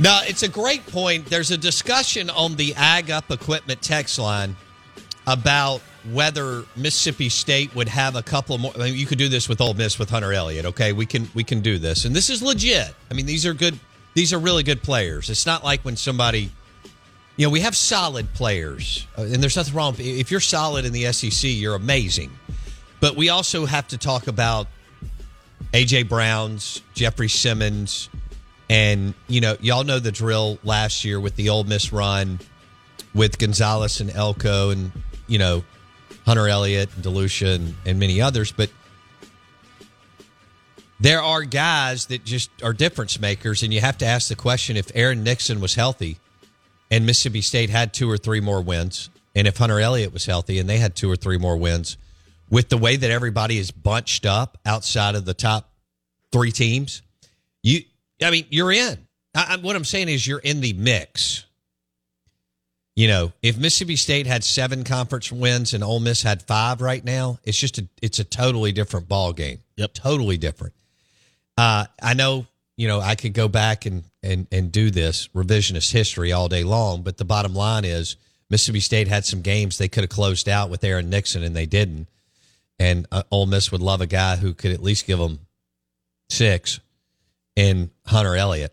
No, it's a great point. There's a discussion on the Ag Up Equipment text line about whether Mississippi State would have a couple more. I mean, you could do this with Ole Miss with Hunter Elliott. Okay, we can we can do this, and this is legit. I mean, these are good. These are really good players. It's not like when somebody, you know, we have solid players, uh, and there's nothing wrong. If you're solid in the SEC, you're amazing. But we also have to talk about AJ Brown's, Jeffrey Simmons, and you know, y'all know the drill last year with the Ole Miss run with Gonzalez and Elko, and you know, Hunter Elliott and DeLucia and, and many others. But there are guys that just are difference makers, and you have to ask the question: if Aaron Nixon was healthy, and Mississippi State had two or three more wins, and if Hunter Elliott was healthy and they had two or three more wins, with the way that everybody is bunched up outside of the top three teams, I mean, you're in. I, I, what I'm saying is you're in the mix. You know, if Mississippi State had seven conference wins and Ole Miss had five right now, it's just a it's a totally different ball game. Yep, totally different. Uh, I know, you know, I could go back and and and do this revisionist history all day long, but the bottom line is Mississippi State had some games they could have closed out with Aaron Nixon and they didn't. And uh, Ole Miss would love a guy who could at least give them six in Hunter Elliott.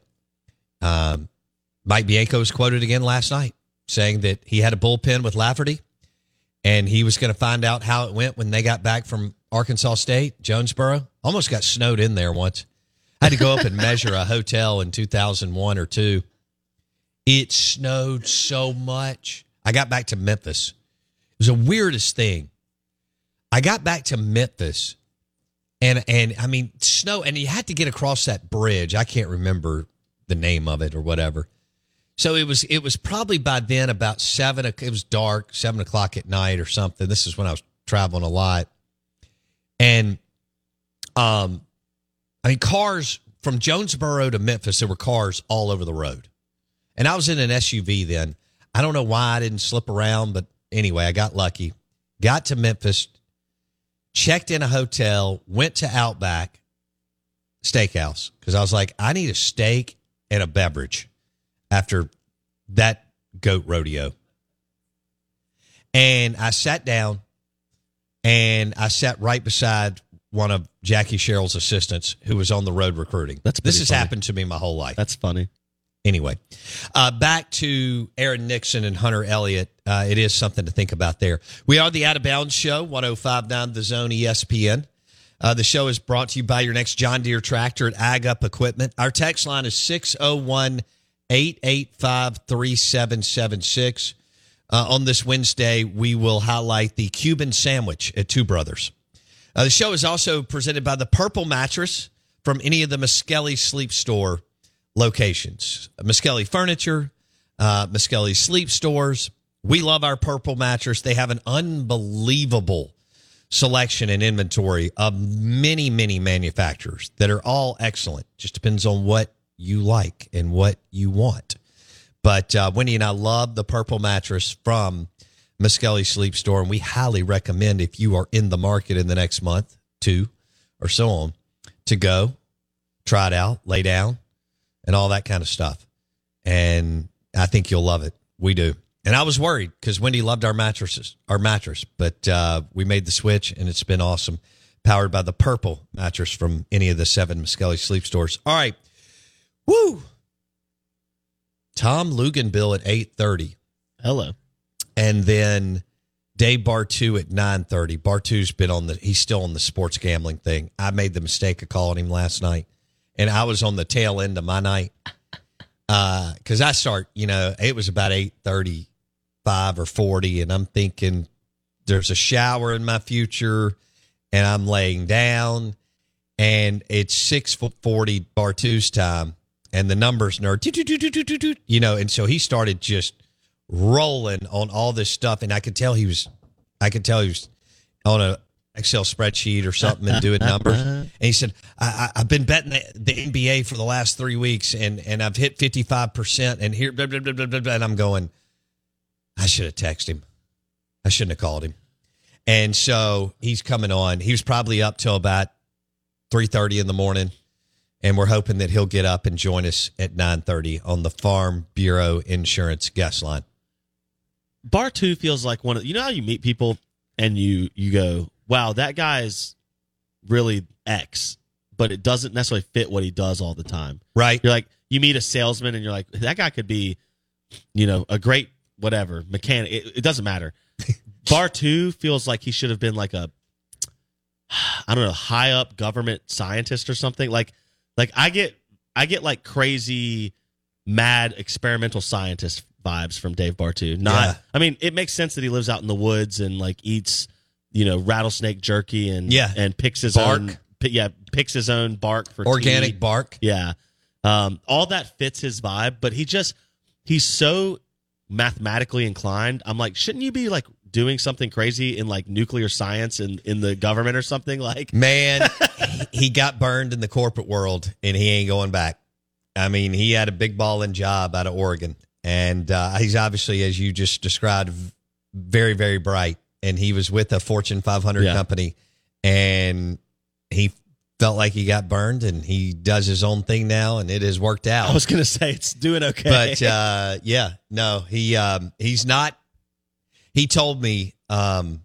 Um, Mike Bianco was quoted again last night saying that he had a bullpen with Lafferty and he was going to find out how it went when they got back from Arkansas State, Jonesboro. Almost got snowed in there once. I had to go up and measure a hotel in 2001 or two. It snowed so much. I got back to Memphis. It was the weirdest thing. I got back to Memphis and and I mean snow, and you had to get across that bridge. I can't remember the name of it or whatever. So it was it was probably by then about seven. It was dark, seven o'clock at night or something. This is when I was traveling a lot, and um, I mean cars from Jonesboro to Memphis. There were cars all over the road, and I was in an SUV then. I don't know why I didn't slip around, but anyway, I got lucky. Got to Memphis, checked in a hotel, went to Outback Steakhouse because I was like, I need a steak and a beverage after that goat rodeo. And I sat down and I sat right beside one of Jackie Sherrill's assistants who was on the road recruiting. That's this has funny. happened to me my whole life. That's funny. Anyway, uh, back to Aaron Nixon and Hunter Elliott. Uh, it is something to think about there. We are the Out of Bounds Show, 1059 The Zone ESPN. Uh, the show is brought to you by your next John Deere tractor at Ag Up Equipment. Our text line is 601 885 3776. Uh, On this Wednesday, we will highlight the Cuban sandwich at Two Brothers. Uh, the show is also presented by the Purple Mattress from any of the Miskelly Sleep Store locations. Miskelly Furniture, uh, Miskelly Sleep Stores. We love our Purple Mattress. They have an unbelievable selection and inventory of many, many manufacturers that are all excellent. Just depends on what you like and what you want. But uh, Wendy and I love the Purple Mattress from Miskelly Sleep Store, and we highly recommend if you are in the market in the next month, two, or so on, to go try it out, lay down, and all that kind of stuff. And I think you'll love it. We do. And I was worried because Wendy loved our mattresses, our mattress, but uh, we made the switch and it's been awesome. Powered by the purple mattress from any of the seven Miskelly sleep stores. All right. Woo. Tom Luginbill at 830. Hello. And then Dave Bartoo at 930. Bartoo's been on the, he's still on the sports gambling thing. I made the mistake of calling him last night and I was on the tail end of my night. Uh, because I start, you know, it was about eight thirty five or forty, and I'm thinking there's a shower in my future, and I'm laying down, and it's six forty Bartoo's time, and the numbers nerd, you know, and so he started just rolling on all this stuff, and I could tell he was, I could tell he was on a Excel spreadsheet or something and doing numbers. Uh-huh. And he said, I, I, have been betting the, the, NBA for the last three weeks and, and I've hit 55% and here, blah, blah, blah, blah, blah, and I'm going, I should have texted him. I shouldn't have called him. And so he's coming on. He was probably up till about 3.30 in the morning. And we're hoping that he'll get up and join us at 9.30 on the Farm Bureau Insurance guest line. Bartoo feels like one of, you know how you meet people and you, you go, wow, that guy's really X, but it doesn't necessarily fit what he does all the time. Right. You're like, you meet a salesman and you're like, that guy could be, you know, a great whatever mechanic. It, it doesn't matter. Bartoo feels like he should have been like a, I don't know, high up government scientist or something. Like, like I get, I get like crazy, mad experimental scientist vibes from Dave Bartoo. Not, yeah. I mean, it makes sense that he lives out in the woods and like eats you know rattlesnake jerky and yeah. and picks his bark. own yeah picks his own bark for organic tea. bark? Yeah. Um, all that fits his vibe but he just he's so mathematically inclined. I'm like shouldn't you be like doing something crazy in like nuclear science and in, in the government or something? Like man he got burned in the corporate world and he ain't going back. I mean he had a big balling job out of oregon. And uh, he's obviously as you just described very very bright and he was with a Fortune 500 yeah. company, and he felt like he got burned, and he does his own thing now, and it has worked out. I was going to say it's doing okay, but uh, yeah, no, he um, he's not. He told me, um,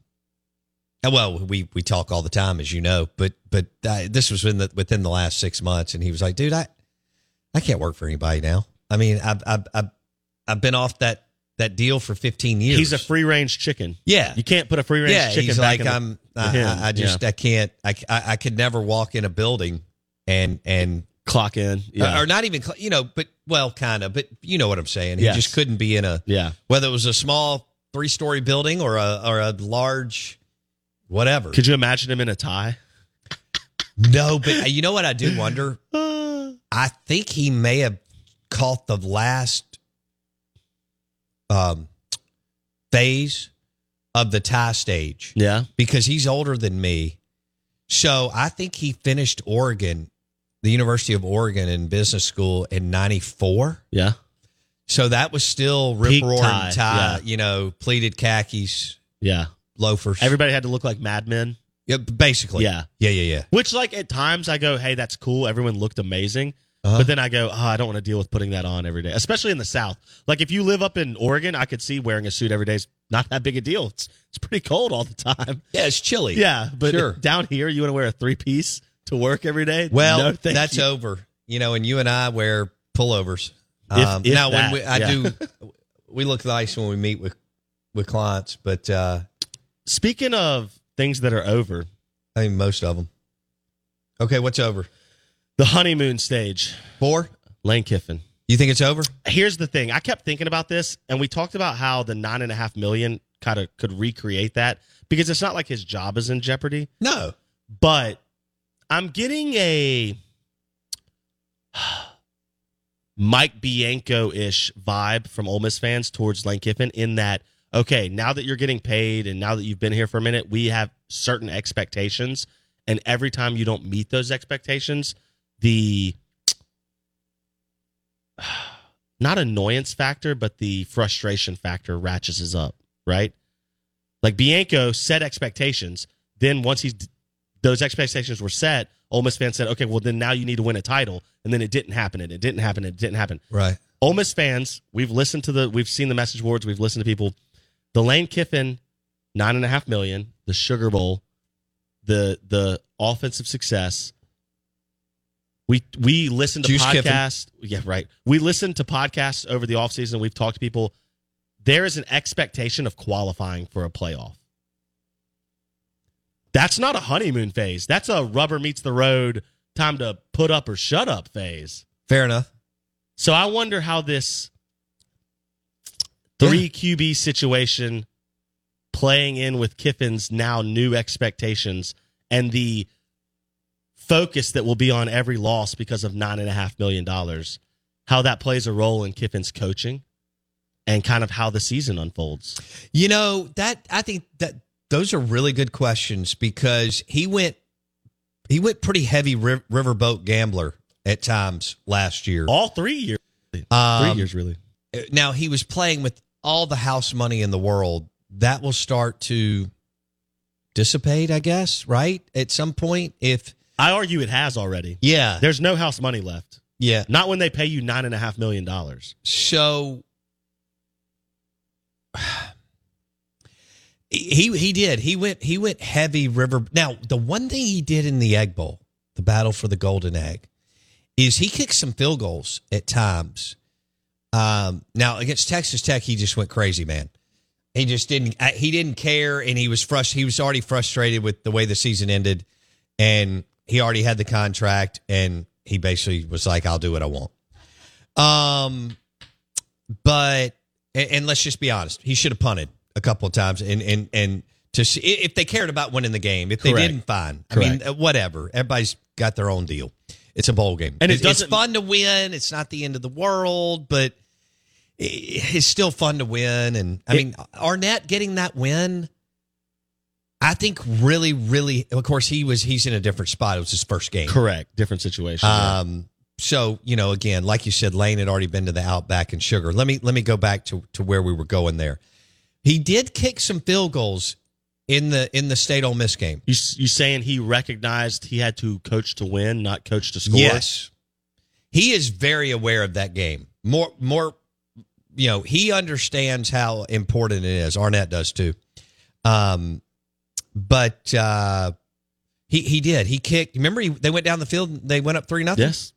well, we we talk all the time, as you know, but but uh, this was within the within the last six months, and he was like, dude, I I can't work for anybody now. I mean, I've I've I've, I've been off that that deal for 15 years. He's a free range chicken. Yeah. You can't put a free range chicken. yeah, chicken he's like I'm I, I, just yeah. I can't I, I could never walk in a building and and clock in yeah. or, or not even you know but well kind of but you know what I'm saying. He yes. just couldn't be in a Yeah. whether it was a small three-story building or a or a large whatever. Could you imagine him in a tie? No, but uh, you know what I do wonder? I think he may have caught the last um, phase of the tie stage. Yeah. Because he's older than me. So I think he finished Oregon, the University of Oregon in business school in 94. Yeah. So that was still rip roaring tie, tie yeah. you know, pleated khakis. Yeah. Loafers. Everybody had to look like madmen. Yeah, basically. Yeah. Yeah, yeah, yeah. Which, like, at times I go, hey, that's cool. Everyone looked amazing. Uh-huh. But then I go, oh, I don't want to deal with putting that on every day, especially in the South. Like if you live up in Oregon, I could see wearing a suit every day is not that big a deal. It's it's pretty cold all the time. Yeah, it's chilly. Yeah, but Sure. down here, you want to wear a three piece to work every day? Well, No, that's you. over. You know, and you and I wear pullovers. If- Um, if now, that, when we, I yeah. do, we look nice when we meet with with clients, but uh, Speaking of things that are over, I mean most of them. Okay, what's over? The honeymoon stage, Four? Lane Kiffin. You think it's over? Here's the thing. I kept thinking about this, and we talked about how the nine and a half million kind of could recreate that because it's not like his job is in jeopardy. No. but I'm getting a Mike Bianco ish vibe from Ole Miss fans towards Lane Kiffin in that, okay, now that you're getting paid and now that you've been here for a minute, we have certain expectations. And every time you don't meet those expectations, the not annoyance factor, but the frustration factor ratchets up, right? Like Bianco set expectations. Then once he's those expectations were set, Ole Miss fans said, okay, well then now you need to win a title, and then it didn't happen, and it didn't happen, and it didn't happen. Right. Ole Miss fans, we've listened to the, we've seen the message boards, we've listened to people. The Lane Kiffin, nine and a half million, the Sugar Bowl, the the offensive success. We we listen to Juice Kiffin. podcasts. Yeah, right. We listen to podcasts over the offseason. We've talked to people. There is an expectation of qualifying for a playoff. That's not a honeymoon phase. That's a rubber meets the road time to put up or shut up phase. Fair enough. So I wonder how this three QB situation playing in with Kiffin's now new expectations and the focus that will be on every loss because of nine and a half million dollars, how that plays a role in Kiffin's coaching and kind of how the season unfolds. You know, that I think that those are really good questions because he went he went pretty heavy ri- riverboat gambler at times last year. All three years. three Um, years, really. Now he was playing with all the house money in the world. That will start to dissipate, I guess, right? At some point if I argue it has already. yeah. There's no house money left. Yeah. Not when they pay you nine and a half million dollars. So he he did. He went he went heavy river. Now, the one thing he did in the Egg Bowl, the battle for the golden egg, is he kicked some field goals at times. Um, now against Texas Tech, he just went crazy, man. He just didn't. He didn't care, and he was frust. He was already frustrated with the way the season ended, and he already had the contract, and he basically was like, "I'll do what I want." Um, but and, and let's just be honest, he should have punted a couple of times, and and and to see if they cared about winning the game. If they Correct. didn't, fine. I mean, Correct. uh, whatever. Everybody's got their own deal. It's a bowl game, And it It's- it's doesn't- fun to win. It's not the end of the world, but it's still fun to win. And I It- mean, Arnett getting that win. I think really, really. Of course, he was. He's in a different spot. It was his first game. Correct. Different situation. yeah. Um, so you know, again, like you said, Lane had already been to the Outback and Sugar. Let me let me go back to to where we were going there. He did kick some field goals in the in the State Ole Miss game. You you saying he recognized he had to coach to win, not coach to score? Yes, he is very aware of that game. More more, you know, he understands how important it is. Arnett does too. Um, but uh, he he did. He kicked. Remember, he, they went down the field. They went up three nothing. Yes.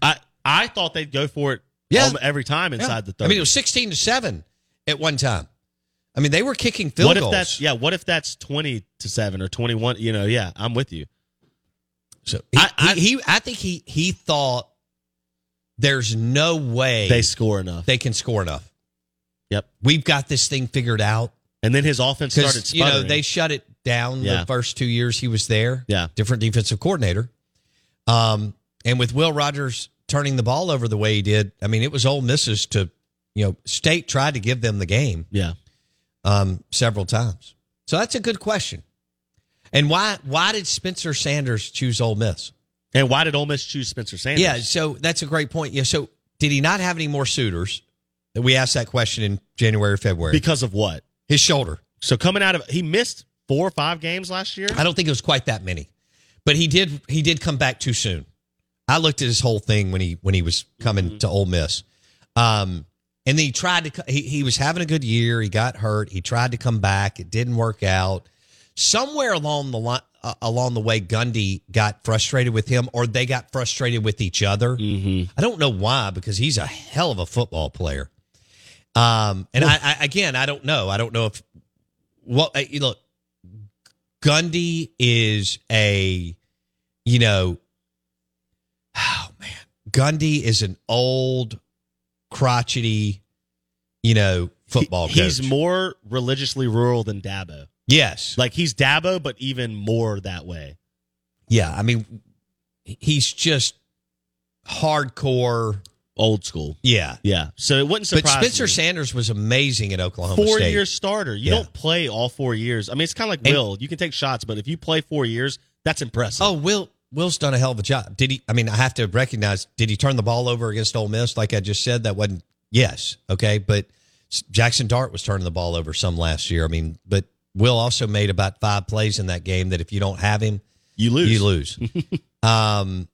I I thought they'd go for it Yeah. all- every time Yeah. inside the third. I mean, it was sixteen to seven at one time. I mean, they were kicking field what if goals. that's yeah? What if that's twenty to seven or twenty one? You know, yeah, I'm with you. So he, I- I- he, I think he he thought there's no way They score enough. they can score enough. yep. We've got this thing figured out And then his offense started because you know they shut it down Yeah. the first two years he was there. Yeah. different defensive coordinator. Um, and with Will Rogers turning the ball over the way he did, I mean, it was Ole Misses to you know State tried to give them the game. yeah. um, several times. So that's a good question. And why why did Spencer Sanders choose Ole Miss? And why did Ole Miss choose Spencer Sanders? Yeah, so that's a great point. Yeah, so did he not have any more suitors? That we asked that question in January or February. because of what? His shoulder. So coming out of he missed four or five games last year. I don't think it was quite that many, but he did he did come back too soon. I looked at his whole thing when he when he was coming to Ole Miss, um, and then he tried to. He, he was having a good year. He got hurt. He tried to come back. It didn't work out. Somewhere along the line, uh, along the way, Gundy got frustrated with him, or they got frustrated with each other. Mm-hmm. I don't know why, because he's a hell of a football player. Um, and I, I again, I don't know. I don't know if well, uh, you look, Gundy is a, you know, oh man, Gundy is an old, crotchety, you know, football He- he's more religiously rural than Dabo. yes, Like he's Dabo, but even more that way. yeah. I mean, he's just hardcore. Old school. Yeah, Yeah. So it wouldn't surprise but Spencer me. Sanders was amazing at Oklahoma four State. year starter. You Yeah. don't play all four years. I mean, it's kind of like And- Will. You can take shots, but if you play four years, that's impressive. Oh, Will Will's done a hell of a job. Did he? I mean, I have to recognize. Did he turn the ball over against Ole Miss? Like I just said, that wasn't. Yes, okay, but Jaxson Dart was turning the ball over some last year. I mean, but Will also made about five plays in that game. That if you don't have him, you lose. you lose. um,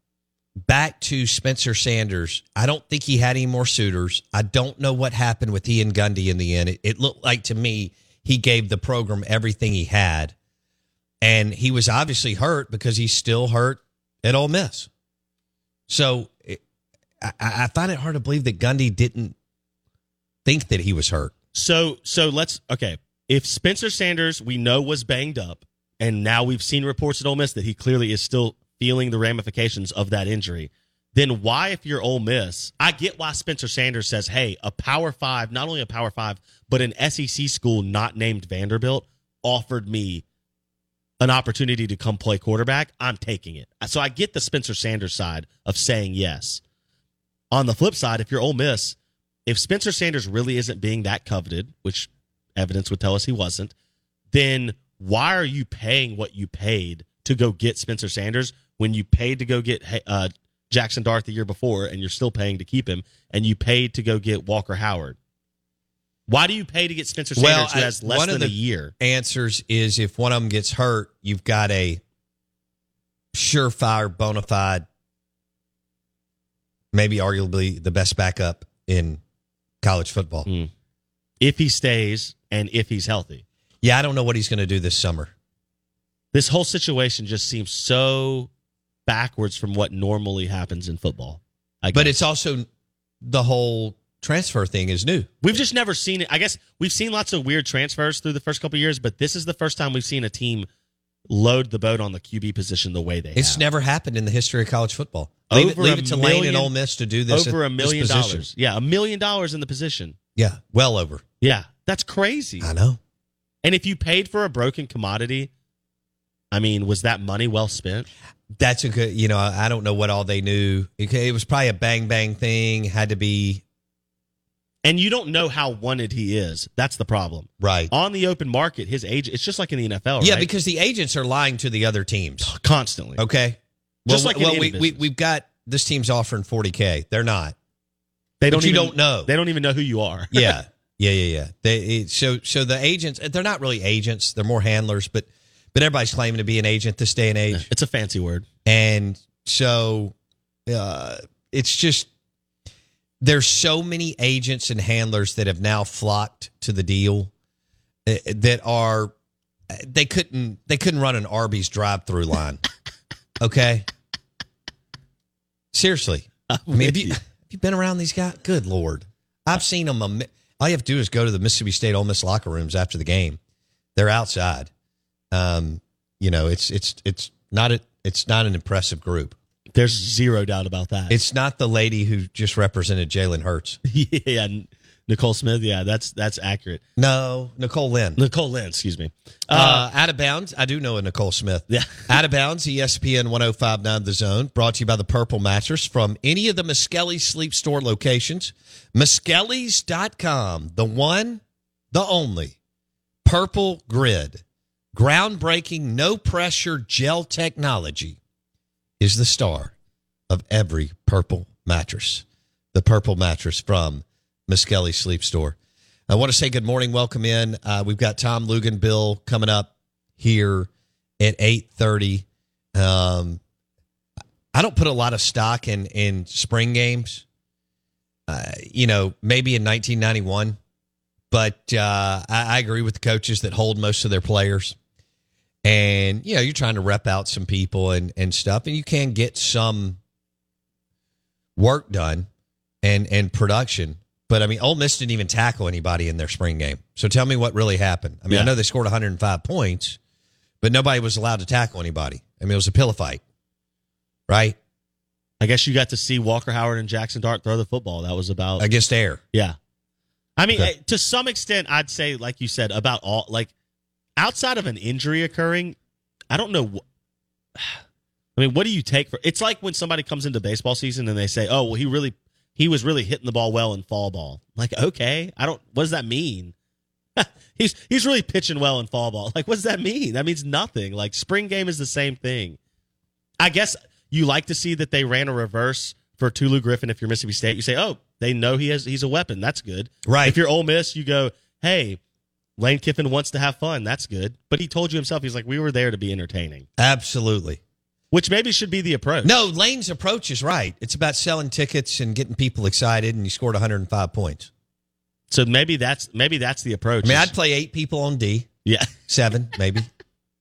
back to Spencer Sanders. I don't think he had any more suitors. I don't know what happened with and Gundy in the end. It, it looked like to me he gave the program everything he had, and he was obviously hurt because he's still hurt at Ole Miss. So it, I, I find it hard to believe that Gundy didn't think that he was hurt. So so let's okay. If Spencer Sanders we know was banged up, and now we've seen reports at Ole Miss that he clearly is still feeling the ramifications of that injury, then why, if you're Ole Miss, I get why Spencer Sanders says, hey, a Power Five, not only a Power Five, but an SEC school not named Vanderbilt offered me an opportunity to come play quarterback. I'm taking it. So I get the Spencer Sanders side of saying yes. On the flip side, if you're Ole Miss, if Spencer Sanders really isn't being that coveted, which evidence would tell us he wasn't, then why are you paying what you paid to go get Spencer Sanders when you paid to go get uh, Jaxson Dart the year before and you're still paying to keep him and you paid to go get Walker Howard? Why do you pay to get Spencer Sanders well, who has less than a year? Answers is if one of them gets hurt, you've got a surefire, bona fide, maybe arguably the best backup in college football. Mm. If he stays and if he's healthy. Yeah, I don't know what he's going to do this summer. This whole situation just seems so backwards from what normally happens in football. But it's also the whole transfer thing is new. We've just never seen it. I guess we've seen lots of weird transfers through the first couple years, but this is the first time we've seen a team load the boat on the QB position the way they it's have. never happened in the history of college football. Leave, it, leave it, to million, Lane and Ole Miss to do this. Over a million dollars. Yeah, a million dollars in the position. Yeah, well over. Yeah, that's crazy. I know. And if you paid for a broken commodity, I mean, was that money well spent? That's a good, you know, I don't know what all they knew. It, it was probably a bang bang thing, had to be. And you don't know how wanted he is. That's the problem. Right. On the open market, his agent, it's just like in the NFL, Yeah, right? because the agents are lying to the other teams constantly. Okay. Just well, like well, we, we, we've got this team's offering 40K. They're not. They don't but you even, don't know. They don't even know who you are. yeah. Yeah, yeah, yeah. They so so the agents they're not really agents, they're more handlers, but but everybody's claiming to be an agent this day and age. It's a fancy word. And so uh, it's just there's so many agents and handlers that have now flocked to the deal uh, that are they couldn't they couldn't run an Arby's drive-through line. okay? Seriously. I mean, have you, have you been around these guys? Good lord. I've seen them all you have to do is go to the Mississippi State Ole Miss locker rooms after the game. They're outside. Um, you know, it's it's it's not a, it's not an impressive group. There's zero doubt about that. It's not the lady who just represented Jalen Hurts. yeah, Nicole Smith. Yeah, that's that's accurate. No, Nicole Lynn. Nicole Lynn. Excuse me. Uh, uh, out of bounds. I do know a Nicole Smith. Yeah. out of bounds. ESPN 105.9 The Zone. Brought to you by the Purple Mattress from any of the Miskelly Sleep Store locations. Miskelly's.com. The one, the only. Purple Grid. Groundbreaking, no pressure gel technology is the star of every purple mattress. The purple mattress from Miskelly Sleep Store. I want to say good morning, welcome in. Uh, we've got Tom Luginbill coming up here at eight thirty. Um, I don't put a lot of stock in in spring games. Uh, you know, maybe in 1991, but uh, I, I agree with the coaches that hold most of their players. And you know, you're trying to rep out some people and and stuff, and you can get some work done and and production but I mean, Ole Miss didn't even tackle anybody in their spring game. So tell me what really happened. I mean, yeah. I know they scored 105 points, but nobody was allowed to tackle anybody. I mean, it was a pillow fight, right? I guess you got to see Walker Howard and Jaxson Dart throw the football. That was about against air. Yeah, I mean, okay. Eh, to some extent, I'd say, like you said, about all like outside of an injury occurring, I don't know. I mean, what do you take for? It's like when somebody comes into baseball season and they say, "Oh, well, he really he was really hitting the ball well in fall ball. Like, okay, I don't. What does that mean? he's he's really pitching well in fall ball. Like, what does that mean? That means nothing. Like, spring game is the same thing. I guess you like to see that they ran a reverse for Tulu Griffin. If you're Mississippi State, you say, oh, they know he has he's a weapon. That's good. Right. If you're Ole Miss, you go, hey, Lane Kiffin wants to have fun. That's good. But he told you himself, he's like, we were there to be entertaining. Absolutely which maybe should be the approach. No, Lane's approach is right. It's about selling tickets and getting people excited, and you scored 105 points. So maybe that's maybe that's the approach. I mean, I'd play eight people on D. Yeah, seven maybe,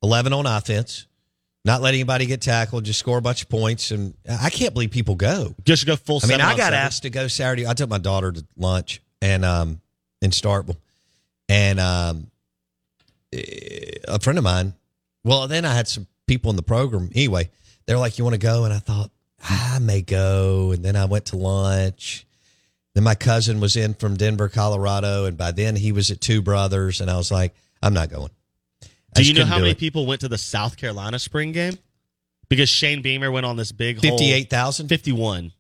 eleven on offense. Not let anybody get tackled. Just score a bunch of points, and I can't believe people go. Just go full. I mean, I got seven. asked to go Saturday. I took my daughter to lunch and um in Starkville, and um a friend of mine. Well, then I had some people in the program anyway they were like, "You want to go?" And I thought I may go. And then I went to lunch. Then my cousin was in from Denver, Colorado, and by then he was at Two Brothers, and I was like, "I'm not going." Do you know how many it. people went to the South Carolina spring game? Because Shane Beamer went on this big whole- Fifty-eight thousand. 51.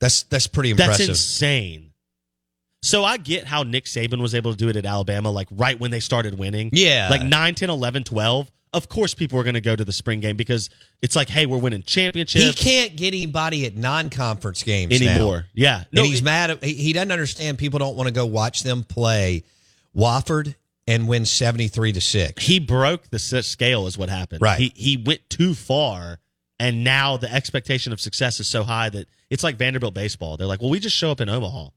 That's that's pretty That's impressive. insane. So I get how Nick Saban was able to do it at Alabama, like right when they started winning. Yeah. Like 9, 10, 11, 12. Of course, people are going to go to the spring game because it's like, hey, we're winning championships. he can't get anybody at non-conference games now. anymore. Yeah. and he's mad. He, he doesn't understand. People don't want to go watch them play Wofford and win seventy-three to six. he broke the scale, is what happened. Right. He, he went too far, and now the expectation of success is so high that it's like Vanderbilt baseball. They're like, well, we just show up in Omaha.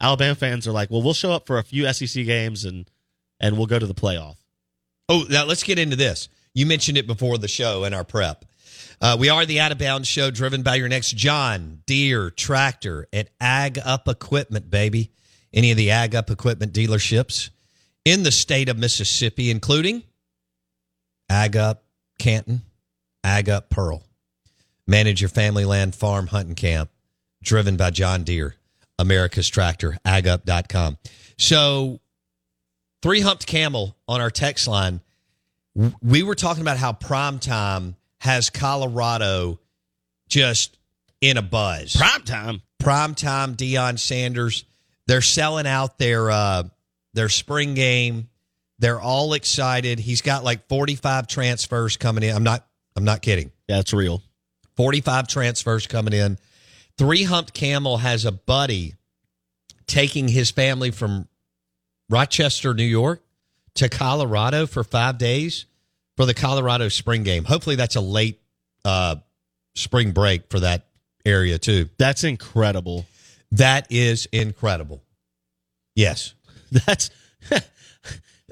Alabama fans are like, well, we'll show up for a few SEC games and and we'll go to the playoff. Oh, now let's get into this. You mentioned it before the show in our prep. Uh, we are the Out of Bounds show driven by your next John Deere tractor at Ag Up Equipment, baby. Any of the Ag Up Equipment dealerships in the state of Mississippi, including Ag Up Canton, Ag Up Pearl. Manage your family land farm hunting camp, driven by John Deere, America's tractor, agup.com. So three humped camel on our text line. We were talking about how prime time has Colorado just in a buzz. Prime time. Prime time, Deion Sanders. They're selling out their uh, their spring game. They're all excited. He's got like 45 transfers coming in. I'm not I'm not kidding. That's real. 45 transfers coming in. Three Humped Camel has a buddy taking his family from Rochester, New York to Colorado for five days for the Colorado spring game. Hopefully, that's a late uh, spring break for that area, too. That's incredible. That is incredible. Yes, That's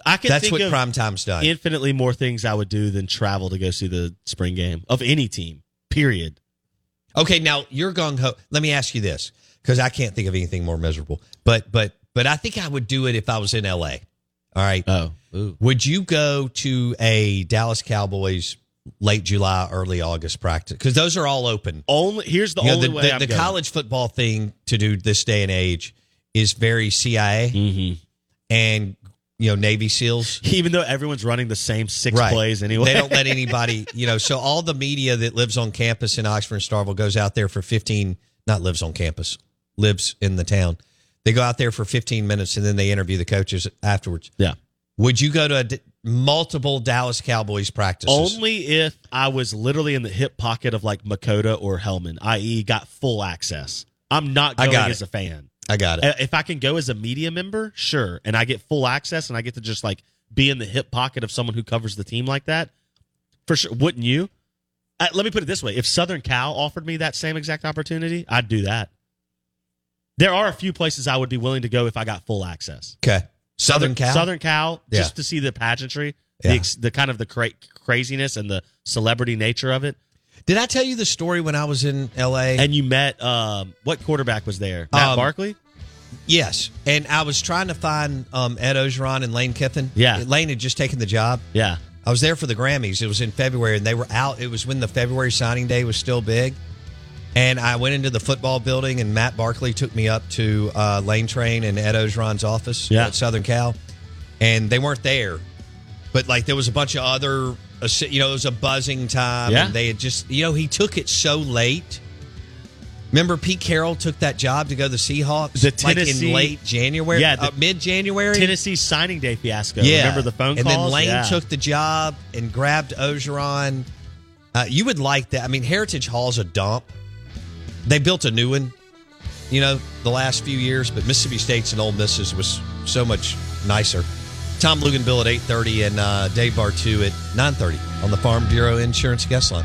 I can that's think what of Primetime's done. infinitely more things I would do than travel to go see the spring game of any team. Period. Okay, now you're gung ho. Let me ask you this, because I can't think of anything more miserable. But but but I think I would do it if I was in LA. All right. Oh, ooh. Would you go to a Dallas Cowboys late July, early August practice? Because those are all open. Only here's the You know, only the way the, the college football thing to do this day and age is very CIA Mhm. And you know Navy SEALs. Even though everyone's running the same six Right. plays anyway. They don't let anybody, you know, so all the media that lives on campus in Oxford and Starkville goes out there for 15, not lives on campus, lives in the town. They go out there for 15 minutes and then they interview the coaches afterwards. yeah. Would you go to a d- multiple Dallas Cowboys practices? Only if I was literally in the hip pocket of like Machota or Hellman, i.e., got full access. I'm not I going got as it. a fan. I got it. If I can go as a media member, sure, and I get full access and I get to just like be in the hip pocket of someone who covers the team like that, for sure. Wouldn't you? Uh, let me put it this way: if Southern Cal offered me that same exact opportunity, I'd do that. There are a few places I would be willing to go if I got full access. Okay. Southern Cal? Southern Cal, Yeah. just to see the pageantry, Yeah. the, the kind of the cra- craziness and the celebrity nature of it. Did I tell you the story when I was in LA? And you met um, what quarterback was there? Matt Um, Barkley. yes. And I was trying to find um, Ed Orgeron and Lane Kiffin. Yeah. Lane had just taken the job. Yeah, I was there for the Grammys. It was in February, and they were out. It was when the February signing day was still big. And I went into the football building, and Matt Barkley took me up to uh, Lane Train and Ed Orgeron's office Yeah. at Southern Cal. And they weren't there, but like there was a bunch of other, you know, it was a buzzing time. Yeah. And they had just, you know, he took it so late. Remember, Pete Carroll took that job to go to the Seahawks, The like Tennessee- in late January, Yeah, uh, mid January. Tennessee signing day fiasco. Yeah. Remember the phone and calls? then Lane Yeah. took the job and grabbed Orgeron. Uh, you would like that. I mean, Heritage Hall's a dump. They built a new one, you know, the last few years, but Mississippi State's and Ole Miss's was so much nicer. Tom Luginbill at 8.30 and uh, Dave Bartoo at 9.30 on the Farm Bureau Insurance Guest Line.